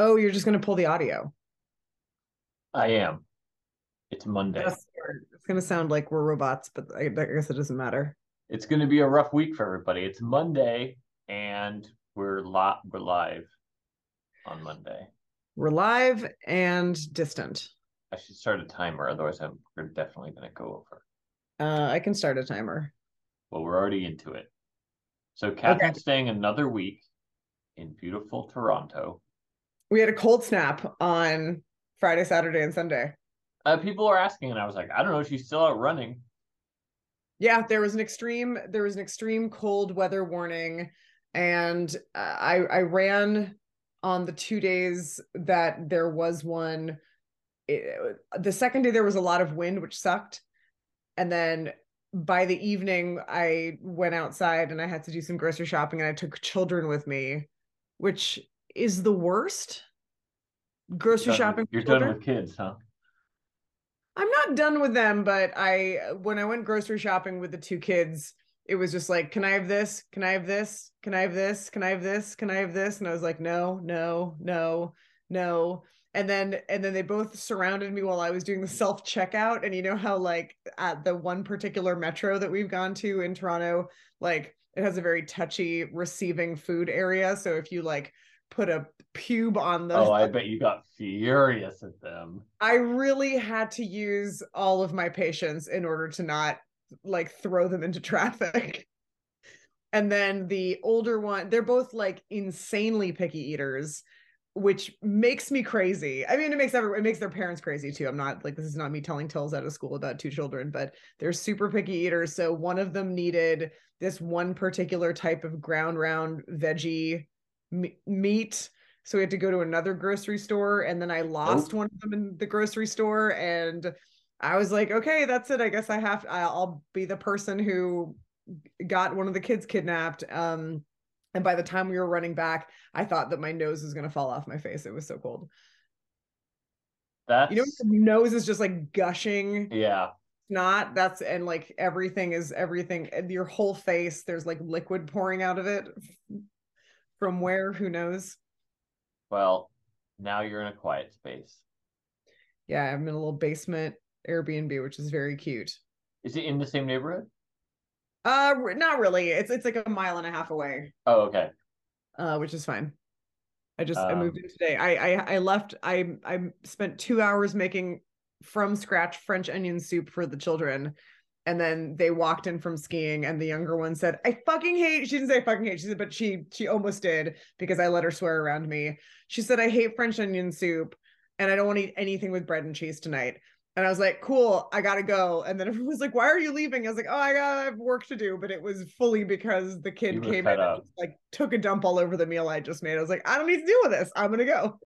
Oh, you're just gonna pull the audio. I am. It's Monday. That's. It's gonna sound like we're robots, but I, I guess it doesn't matter. It's going to be a rough week for everybody. It's Monday, and we're li- we're live on Monday. We're live and distant. I should start a timer, otherwise I'm, we're definitely going to go over. Uh, I can start a timer. Well, we're already into it. So Catherine's staying another week in beautiful Toronto. We had a cold snap on Friday, Saturday, and Sunday. Uh, people were asking, and I was like, I don't know, she's still out running. Yeah, there was an extreme there was an extreme cold weather warning, and uh, I I ran on the two days that there was one. It, the second day there was a lot of wind, which sucked, and then by the evening I went outside and I had to do some grocery shopping, and I took children with me, which is the worst. Grocery with- shopping. You're children? done with kids, huh? I'm not done with them, but I when I went grocery shopping with the two kids, it was just like, can I have this? Can I have this? Can I have this? Can I have this? Can I have this? And I was like, no, no, no, no. And then and then they both surrounded me while I was doing the self checkout. And you know how like at the one particular metro that we've gone to in Toronto, like it has a very touchy receiving food area. So if you like put a pube on the Oh, I bet you got furious at them. I really had to use all of my patience in order to not like throw them into traffic. And then the older one, they're both like insanely picky eaters, which makes me crazy. I mean, it makes everyone, it makes their parents crazy too. I'm not like, this is not me telling tales out of school about two children, but they're super picky eaters. So one of them needed this one particular type of ground round veggie me- meat. So we had to go to another grocery store, and then I lost Oh. one of them in the grocery store, and I was like, okay, that's it. I guess I have. I'll be the person who got one of the kids kidnapped. Um, and by the time we were running back, I thought that my nose was gonna fall off my face. It was so cold. That's You know, your nose is just like gushing yeah. not That's and like everything is everything. and Your whole face, there's like liquid pouring out of it. From where? Who knows? Well, now you're in a quiet space. yeah, I'm in a little basement Airbnb, which is very cute. Is it in the same neighborhood? Uh, not really. It's it's like a mile and a half away, Oh, okay. uh, which is fine. I just I moved Um, in today. I I I left. I I spent two hours making from scratch French onion soup for the children. And then they walked in from skiing, and the younger one said, "I fucking hate." She didn't say I "fucking hate." She said, but she she almost did because I let her swear around me. She said, "I hate French onion soup, and I don't want to eat anything with bread and cheese tonight." And I was like, "Cool, I gotta go." And then everyone was like, "Why are you leaving?" I was like, "Oh, I got I have work to do." But it was fully because the kid came in and just, like took a dump all over the meal I just made. I was like, "I don't need to deal with this. I'm gonna go."